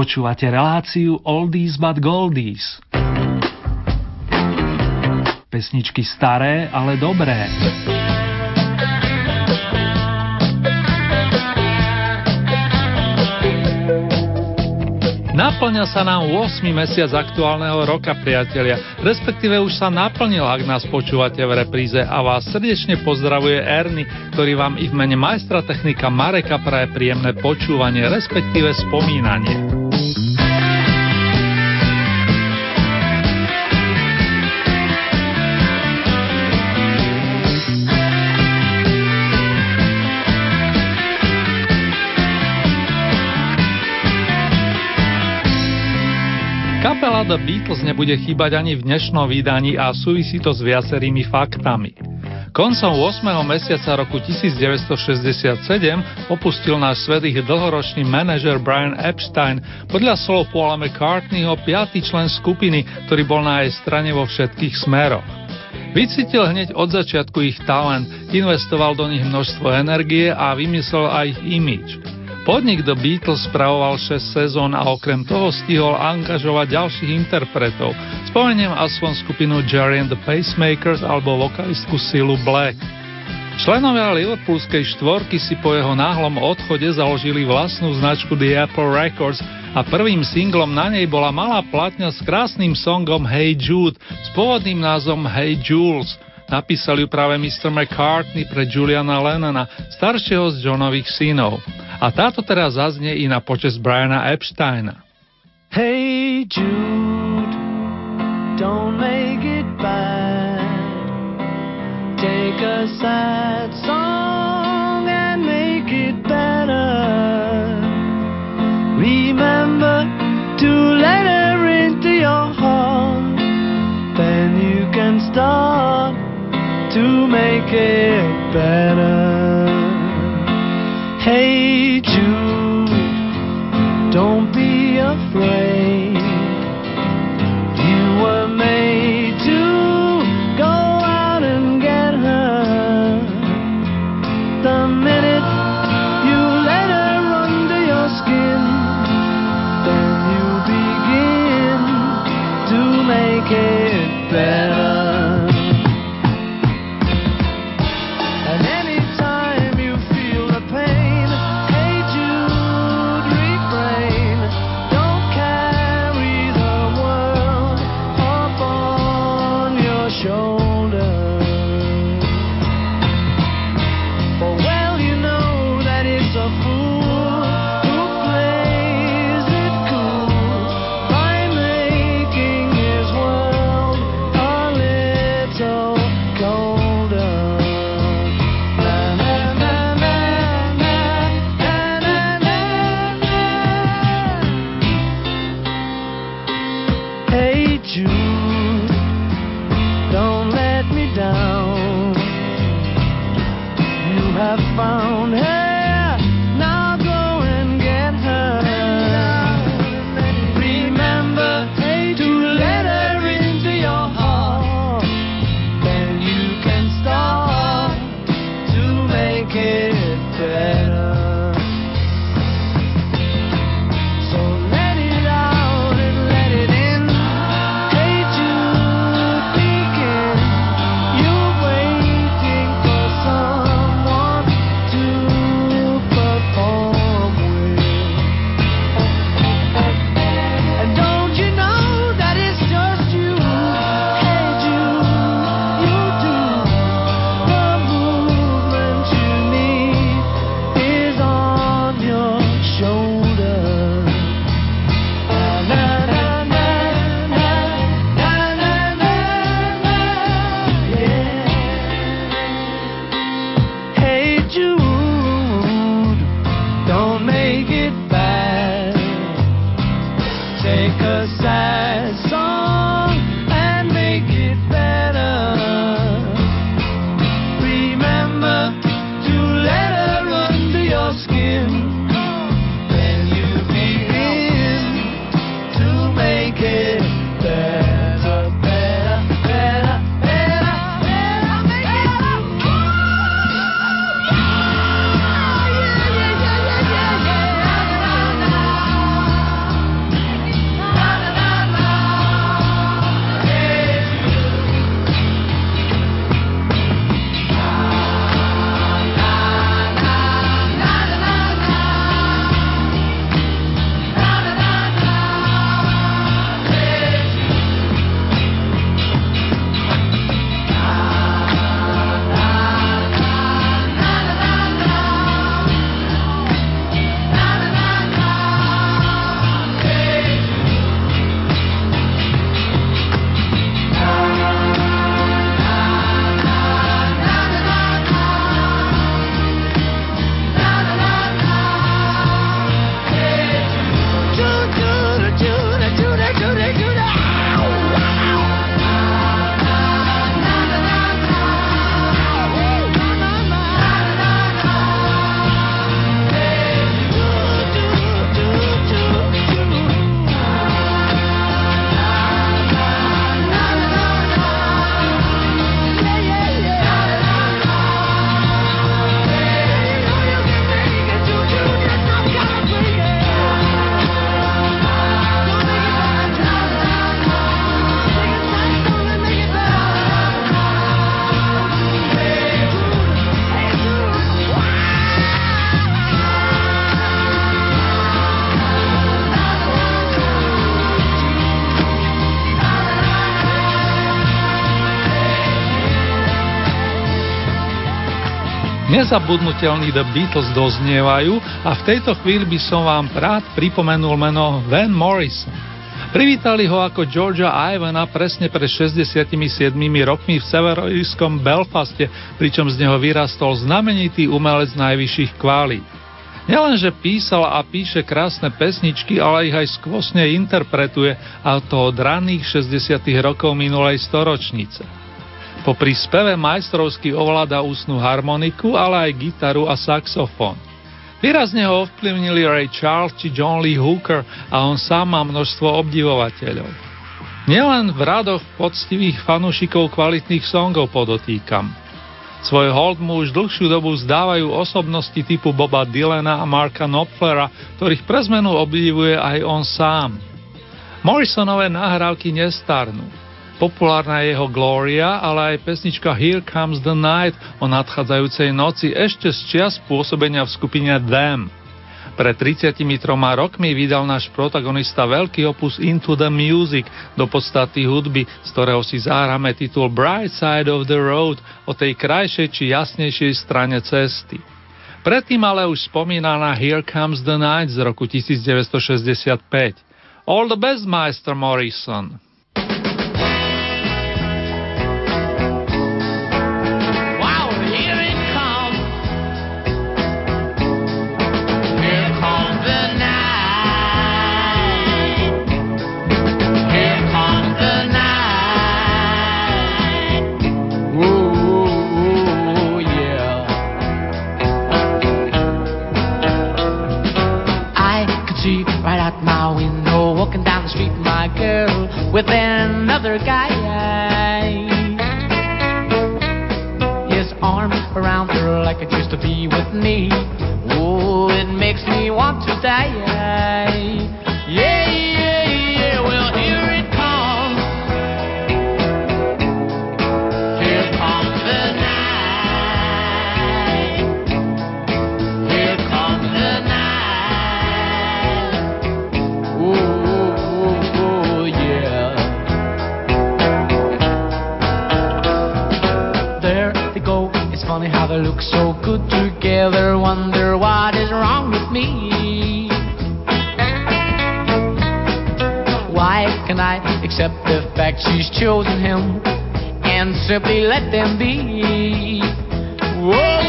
Počúvate reláciu Oldies but Goldies. Pesničky staré, ale dobré. Naplňa sa nám 8. mesiac aktuálneho roka, priatelia. Respektíve už sa naplnil, ak nás počúvate v repríze a vás srdečne pozdravuje Erny, ktorý vám i v mene majstra technika Mareka praje príjemné počúvanie, respektíve spomínanie. Kapela The Beatles nebude chýbať ani v dnešnom vydaní a súvisí to s viacerými faktami. Koncom 8. mesiaca roku 1967 opustil náš svet ich dlhoročný manažer Brian Epstein, podľa slov Paula McCartneyho piatý člen skupiny, ktorý bol na jej strane vo všetkých smeroch. Vycítil hneď od začiatku ich talent, investoval do nich množstvo energie a vymyslel aj ich image. Podnik The Beatles spravoval 6 sezón a okrem toho stihol angažovať ďalších interpretov. Spomeniem aspoň skupinu Jerry and the Pacemakers alebo vokalistku Silu Black. Členovia Liverpoolskej štvorky si po jeho náhlom odchode založili vlastnú značku The Apple Records a prvým singlom na nej bola malá platňa s krásnym songom Hey Jude s pôvodným názvom Hey Jules. Napísali ju práve Mr. McCartney pre Juliana Lennona, staršieho z Johnových synov. A táto teraz zaznie i na počas Briana Epsteina. Hey Jude, don't make it bad. Take a sad song and make it better. Remember to let her into your heart. Then you can start to make it better. Hey Jude, don't be afraid. You were made to go out and get her. The minute you let her under your skin, then you begin to make it better. Nezabudnutelní The Beatles doznievajú a v tejto chvíli by som vám rád pripomenul meno Van Morrison. Privítali ho ako Georgia Ivana presne pred 67 rokmi v severoírskom Belfaste, pričom z neho vyrastol znamenitý umelec najvyšších kválí. Nielenže písal a píše krásne pesničky, ale ich aj skvosne interpretuje a to od raných 60. rokov minulej storočnice. Po príspeve majstrovsky ovláda ústnu harmoniku, ale aj gitaru a saxofón. Výrazne ho ovplyvnili Ray Charles či John Lee Hooker a on sám má množstvo obdivovateľov. Nielen v radoch poctivých fanúšikov kvalitných songov podotýkam. Svoj hold mu už dlhšiu dobu zdávajú osobnosti typu Boba Dylana a Marka Knopflera, ktorých pre zmenu obdivuje aj on sám. Morrisonové nahrávky nestarnú. Populárna je jeho Gloria, ale aj pesnička Here Comes the Night o nadchádzajúcej noci ešte z čias pôsobenia v skupine Them. Pred 33 rokmi vydal náš protagonista veľký opus Into the Music do podstaty hudby, z ktorého si zahráme titul Bright Side of the Road o tej krajšej či jasnejšej strane cesty. Predtým ale už spomínaná Here Comes the Night z roku 1965. All the best, Meister Morrison. They look so good together. Wonder what is wrong with me. Why can I accept the fact she's chosen him and simply let them be? Whoa.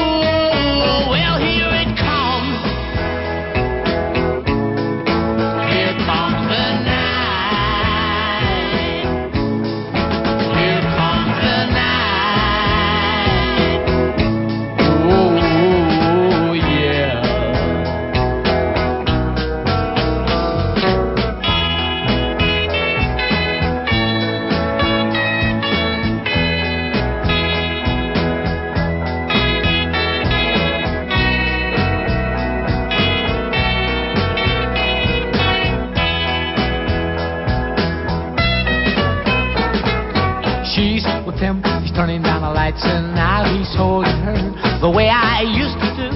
nights and now he's holding her the way I used to do.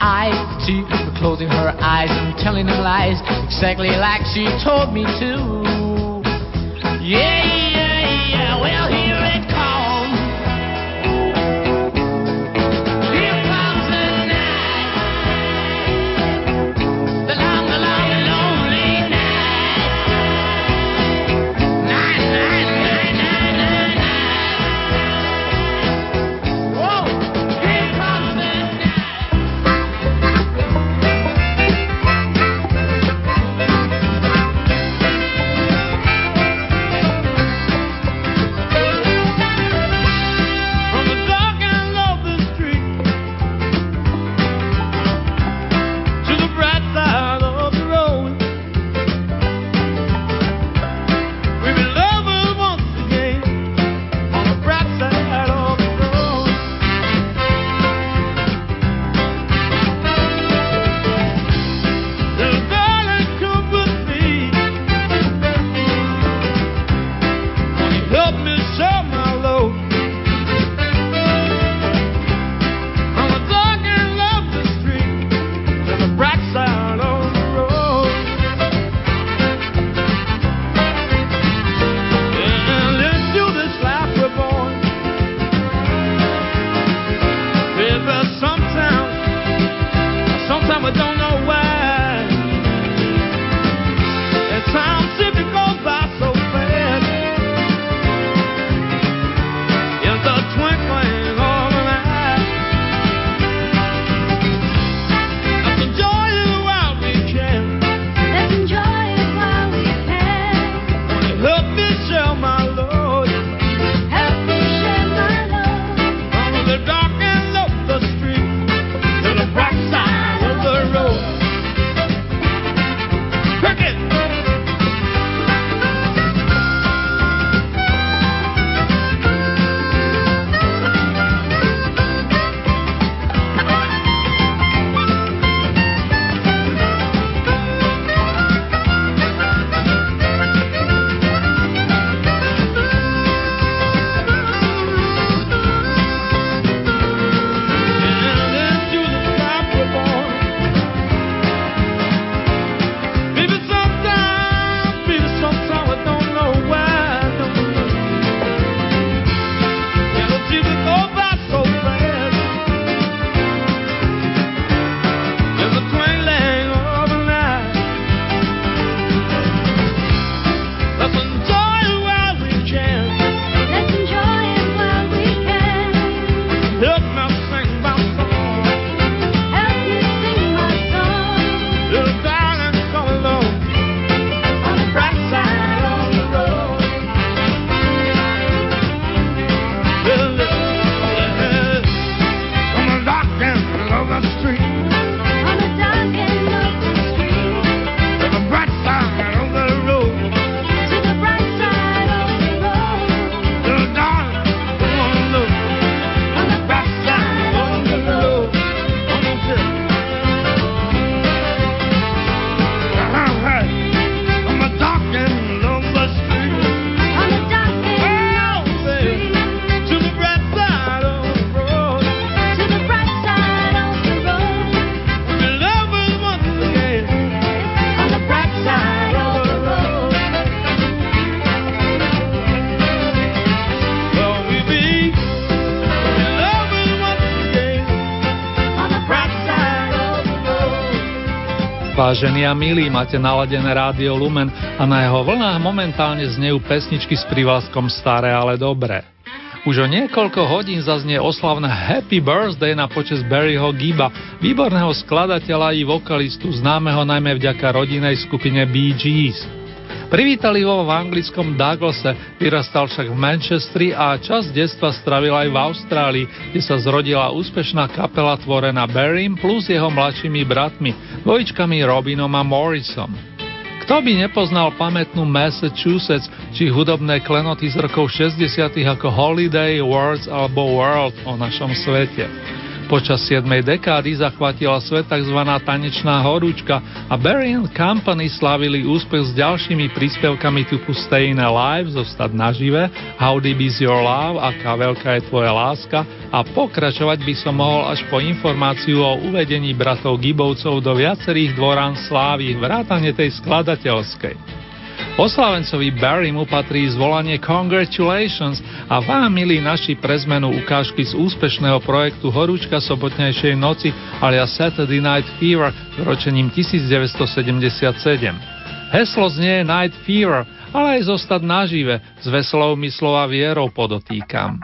I see her closing her eyes and telling him lies exactly like she told me to. Yeah, yeah, yeah. Well, he Vážení a milí, máte naladené rádio Lumen a na jeho vlnách momentálne znejú pesničky s privázkom staré, ale dobré. Už o niekoľko hodín zaznie oslavné Happy Birthday na počas Barryho Giba, výborného skladateľa i vokalistu, známeho najmä vďaka rodinej skupine Bee Gees. Privítali ho v anglickom Douglase, vyrastal však v Manchestri a čas detstva stravil aj v Austrálii, kde sa zrodila úspešná kapela tvorená Barrym plus jeho mladšími bratmi, dvojičkami Robinom a Morrisom. Kto by nepoznal pamätnú Massachusetts či hudobné klenoty z rokov 60 ako Holiday, Words alebo World o našom svete. Počas 7. dekády zachvatila svet tzv. tanečná horúčka a Barry and Company slavili úspech s ďalšími príspevkami typu Stayin' Alive, Zostať nažive, How Deep Is Your Love, Aká veľká je tvoja láska a pokračovať by som mohol až po informáciu o uvedení bratov Gibovcov do viacerých dvorán slávy, vrátane tej skladateľskej. Oslavencovi Barrymu patrí zvolanie Congratulations a vám, milí naši, pre zmenu ukážky z úspešného projektu Horúčka sobotnejšej noci alias Saturday Night Fever ročením 1977. Heslo znie Night Fever, ale aj zostať nažive, s veselou myslou a vierou podotýkam.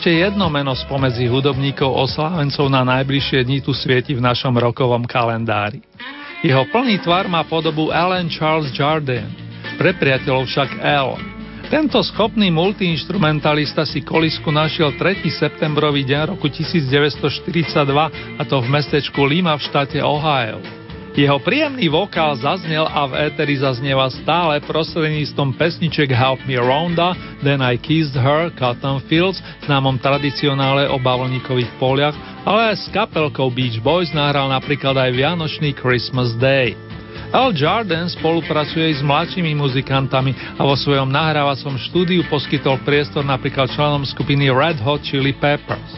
Ešte jedno meno spomedzi hudobníkov oslávencov na najbližšie dni tu svieti v našom rokovom kalendári. Jeho plný tvar má podobu Alan Charles Jardine, pre priateľov však L. Tento schopný multiinstrumentalista si kolisku našiel 3. septembrový deň roku 1942 a to v mestečku Lima v štáte Ohio. Jeho príjemný vokál zaznel a v éteri zaznieva stále prostredníctvom pesniček Help Me Ronda, Then I Kissed Her, Cotton Fields, známom tradicionále o bavlníkových poliach, ale aj s kapelkou Beach Boys nahral napríklad aj Vianočný Christmas Day. Al Jordan spolupracuje s mladšími muzikantami a vo svojom nahrávacom štúdiu poskytol priestor napríklad členom skupiny Red Hot Chili Peppers.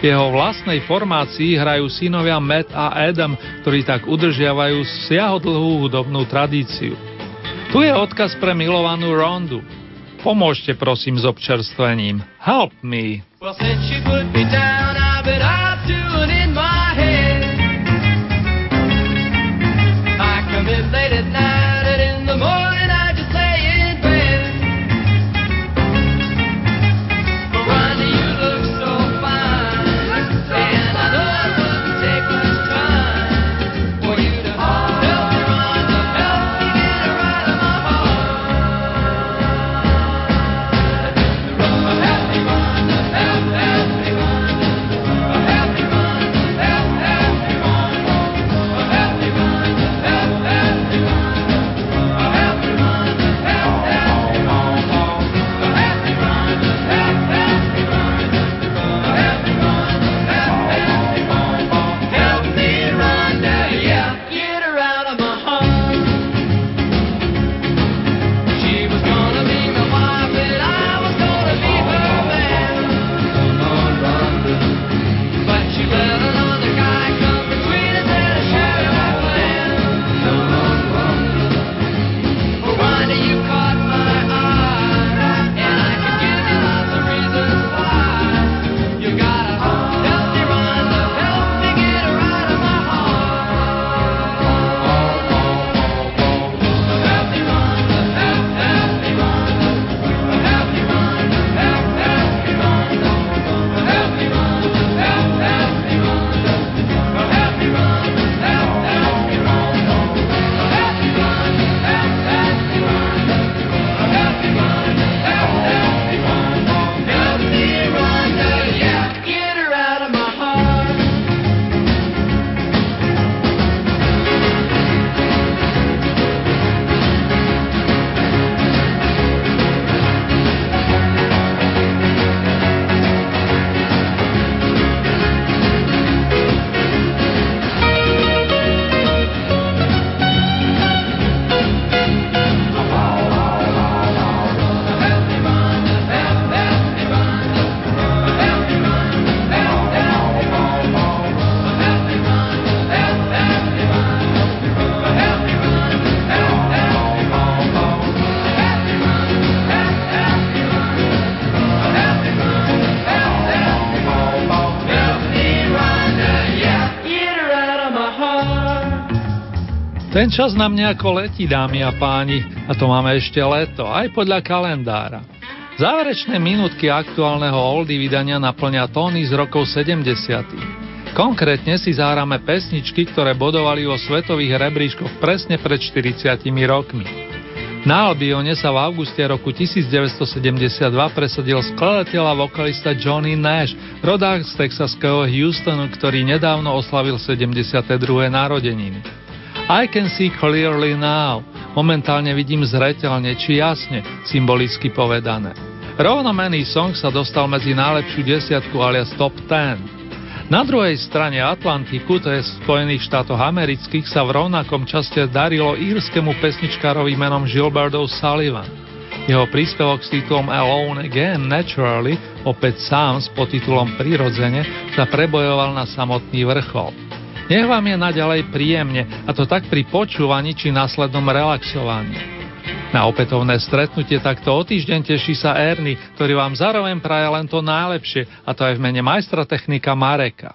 V jeho vlastnej formácii hrajú synovia Matt a Adam, ktorí tak udržiavajú siahodlhú hudobnú tradíciu. Tu je odkaz pre milovanú Rondu. Pomôžte prosím s občerstvením. Help me. Well, Ten čas nám nejako letí, dámy a páni, a to máme ešte leto, aj podľa kalendára. Záverečné minútky aktuálneho oldy vydania naplňa tóny z rokov 70. Konkrétne si zahráme pesničky, ktoré bodovali vo svetových rebríškoch presne pred 40 rokmi. Na Albione sa v auguste roku 1972 presadil skladateľ a vokalista Johnny Nash, rodák z texaského Houstonu, ktorý nedávno oslavil 72. narodeniny. I can see clearly now. Momentálne vidím zreteľne či jasne, symbolicky povedané. Rovnomený song sa dostal medzi najlepšiu desiatku alias top 10. Na druhej strane Atlantiku, to je Spojených štátoch amerických, sa v rovnakom časte darilo írskému pesničkárovi menom Gilbert O'Sullivan. Jeho príspevok s titulom Alone Again Naturally, opäť sám s podtitulom Prirodzene, sa prebojoval na samotný vrchol. Nech vám je naďalej príjemne, a to tak pri počúvaní či následnom relaxovaní. Na opätovné stretnutie takto o týždeň teší sa Erny, ktorý vám zároveň praje len to najlepšie, a to aj v mene majstra technika Mareka.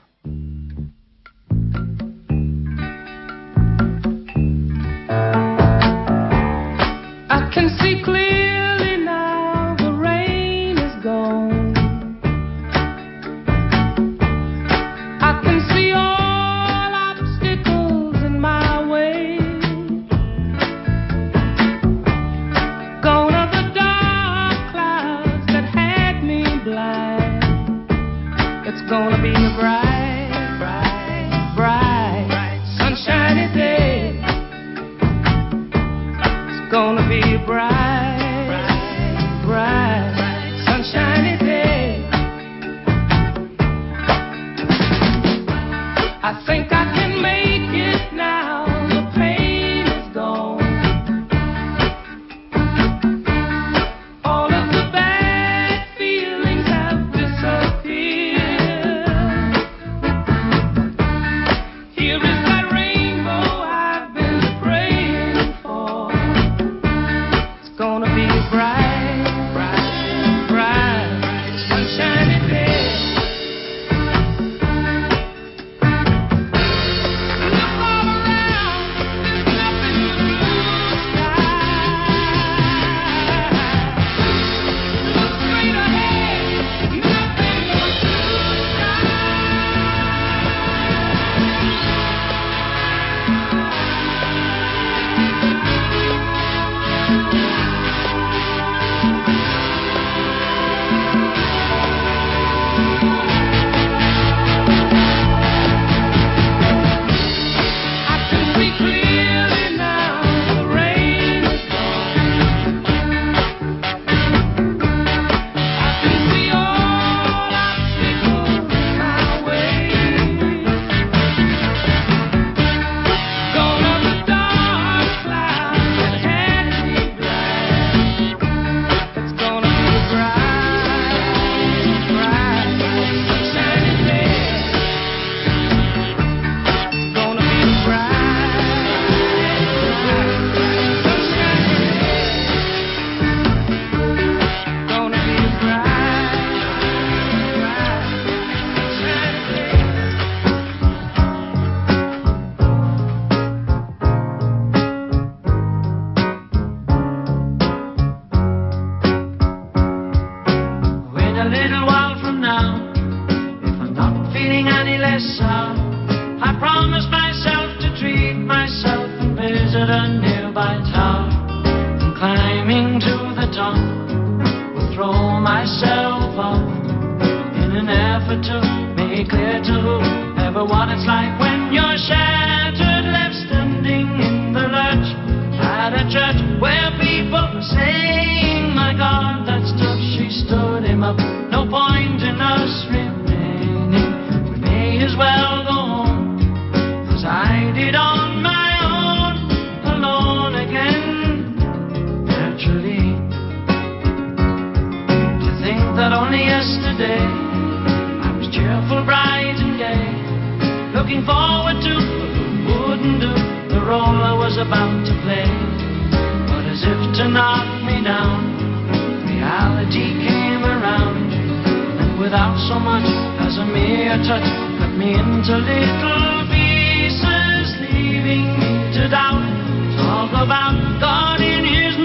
To. looking forward to, but who wouldn't do the role I was about to play? But as if to knock me down, reality came around, and without so much as a mere touch, cut me into little pieces, leaving me to doubt. Talk about God in His